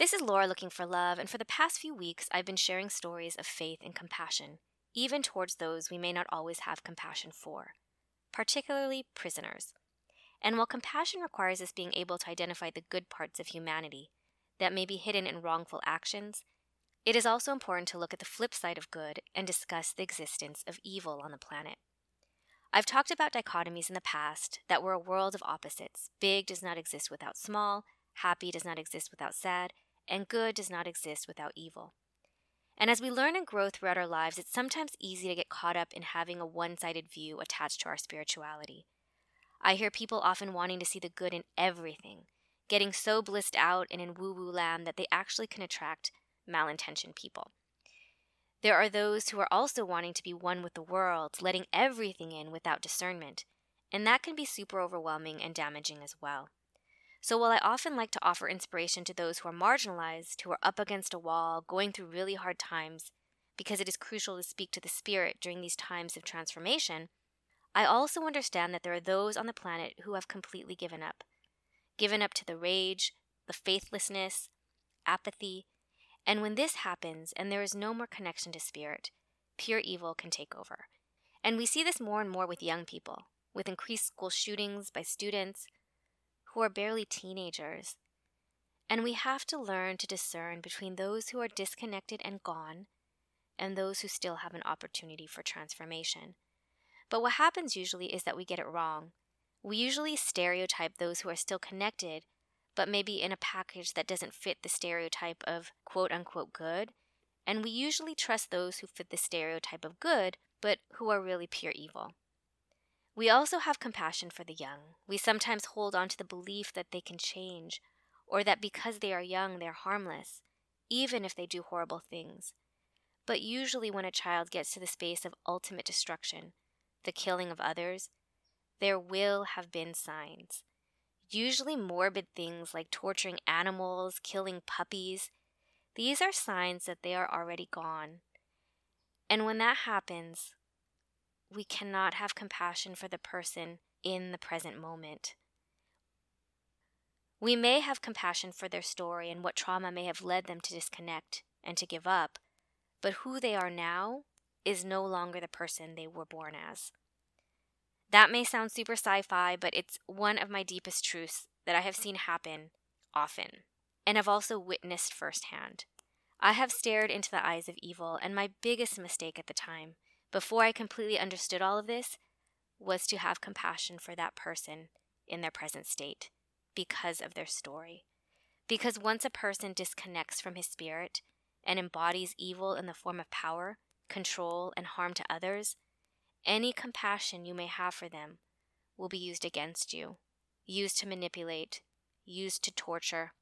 This is Laura looking for love, and for the past few weeks, I've been sharing stories of faith and compassion, even towards those we may not always have compassion for, particularly prisoners. And while compassion requires us being able to identify the good parts of humanity that may be hidden in wrongful actions, it is also important to look at the flip side of good and discuss the existence of evil on the planet. I've talked about dichotomies in the past that were a world of opposites. Big does not exist without small, happy does not exist without sad, and good does not exist without evil. And as we learn and grow throughout our lives, it's sometimes easy to get caught up in having a one sided view attached to our spirituality. I hear people often wanting to see the good in everything, getting so blissed out and in woo woo land that they actually can attract malintentioned people. There are those who are also wanting to be one with the world, letting everything in without discernment, and that can be super overwhelming and damaging as well. So, while I often like to offer inspiration to those who are marginalized, who are up against a wall, going through really hard times, because it is crucial to speak to the spirit during these times of transformation, I also understand that there are those on the planet who have completely given up. Given up to the rage, the faithlessness, apathy, and when this happens and there is no more connection to spirit, pure evil can take over. And we see this more and more with young people, with increased school shootings by students, who are barely teenagers. And we have to learn to discern between those who are disconnected and gone and those who still have an opportunity for transformation. But what happens usually is that we get it wrong. We usually stereotype those who are still connected, but maybe in a package that doesn't fit the stereotype of quote unquote good. And we usually trust those who fit the stereotype of good, but who are really pure evil. We also have compassion for the young. We sometimes hold on to the belief that they can change, or that because they are young, they're harmless, even if they do horrible things. But usually, when a child gets to the space of ultimate destruction, the killing of others, there will have been signs. Usually, morbid things like torturing animals, killing puppies, these are signs that they are already gone. And when that happens, we cannot have compassion for the person in the present moment. We may have compassion for their story and what trauma may have led them to disconnect and to give up, but who they are now is no longer the person they were born as. That may sound super sci fi, but it's one of my deepest truths that I have seen happen often and have also witnessed firsthand. I have stared into the eyes of evil, and my biggest mistake at the time before I completely understood all of this, was to have compassion for that person in their present state because of their story. Because once a person disconnects from his spirit and embodies evil in the form of power, control, and harm to others, any compassion you may have for them will be used against you, used to manipulate, used to torture.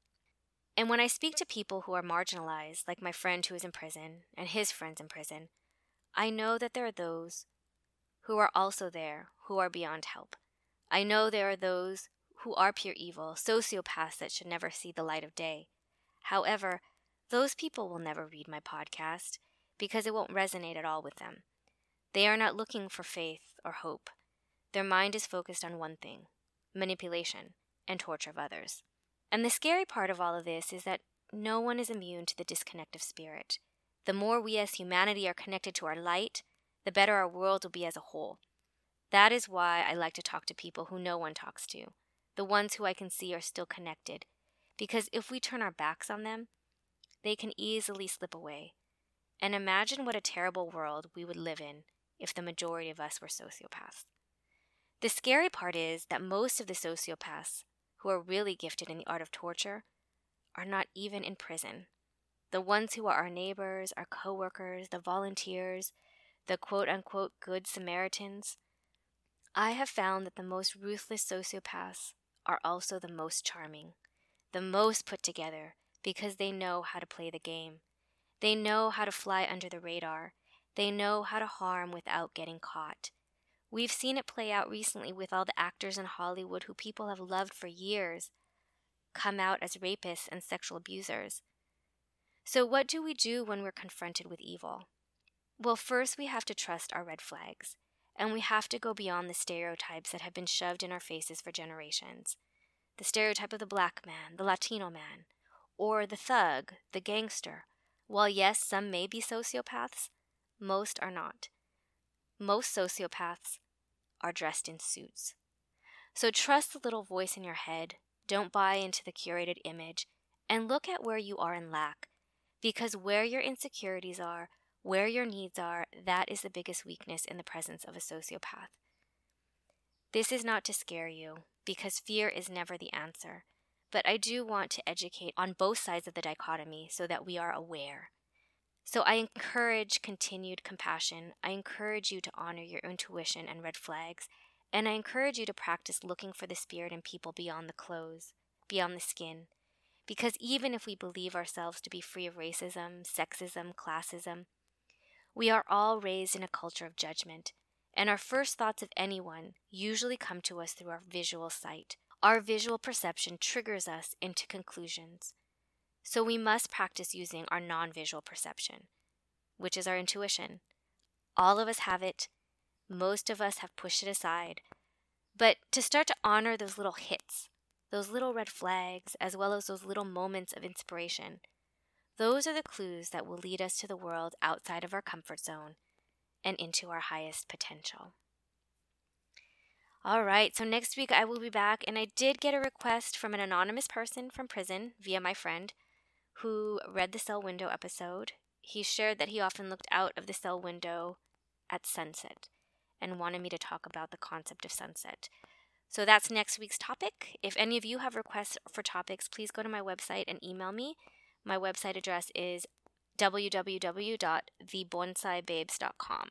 And when I speak to people who are marginalized, like my friend who is in prison and his friends in prison, I know that there are those who are also there who are beyond help. I know there are those who are pure evil, sociopaths that should never see the light of day. However, those people will never read my podcast because it won't resonate at all with them. They are not looking for faith or hope. Their mind is focused on one thing manipulation and torture of others. And the scary part of all of this is that no one is immune to the disconnect of spirit. The more we as humanity are connected to our light, the better our world will be as a whole. That is why I like to talk to people who no one talks to, the ones who I can see are still connected. Because if we turn our backs on them, they can easily slip away. And imagine what a terrible world we would live in if the majority of us were sociopaths. The scary part is that most of the sociopaths who are really gifted in the art of torture are not even in prison the ones who are our neighbors, our coworkers, the volunteers, the quote unquote good Samaritans. I have found that the most ruthless sociopaths are also the most charming, the most put together, because they know how to play the game. They know how to fly under the radar. They know how to harm without getting caught. We've seen it play out recently with all the actors in Hollywood who people have loved for years come out as rapists and sexual abusers. So, what do we do when we're confronted with evil? Well, first we have to trust our red flags, and we have to go beyond the stereotypes that have been shoved in our faces for generations. The stereotype of the black man, the Latino man, or the thug, the gangster. While yes, some may be sociopaths, most are not. Most sociopaths are dressed in suits. So trust the little voice in your head. Don't buy into the curated image and look at where you are in lack. Because where your insecurities are, where your needs are, that is the biggest weakness in the presence of a sociopath. This is not to scare you, because fear is never the answer. But I do want to educate on both sides of the dichotomy so that we are aware. So I encourage continued compassion. I encourage you to honor your intuition and red flags. And I encourage you to practice looking for the spirit in people beyond the clothes, beyond the skin. Because even if we believe ourselves to be free of racism, sexism, classism, we are all raised in a culture of judgment, and our first thoughts of anyone usually come to us through our visual sight. Our visual perception triggers us into conclusions. So we must practice using our non visual perception, which is our intuition. All of us have it, most of us have pushed it aside. But to start to honor those little hits, those little red flags, as well as those little moments of inspiration, those are the clues that will lead us to the world outside of our comfort zone and into our highest potential. All right, so next week I will be back, and I did get a request from an anonymous person from prison via my friend who read the cell window episode. He shared that he often looked out of the cell window at sunset and wanted me to talk about the concept of sunset. So that's next week's topic. If any of you have requests for topics, please go to my website and email me. My website address is www.thebonsaibabes.com.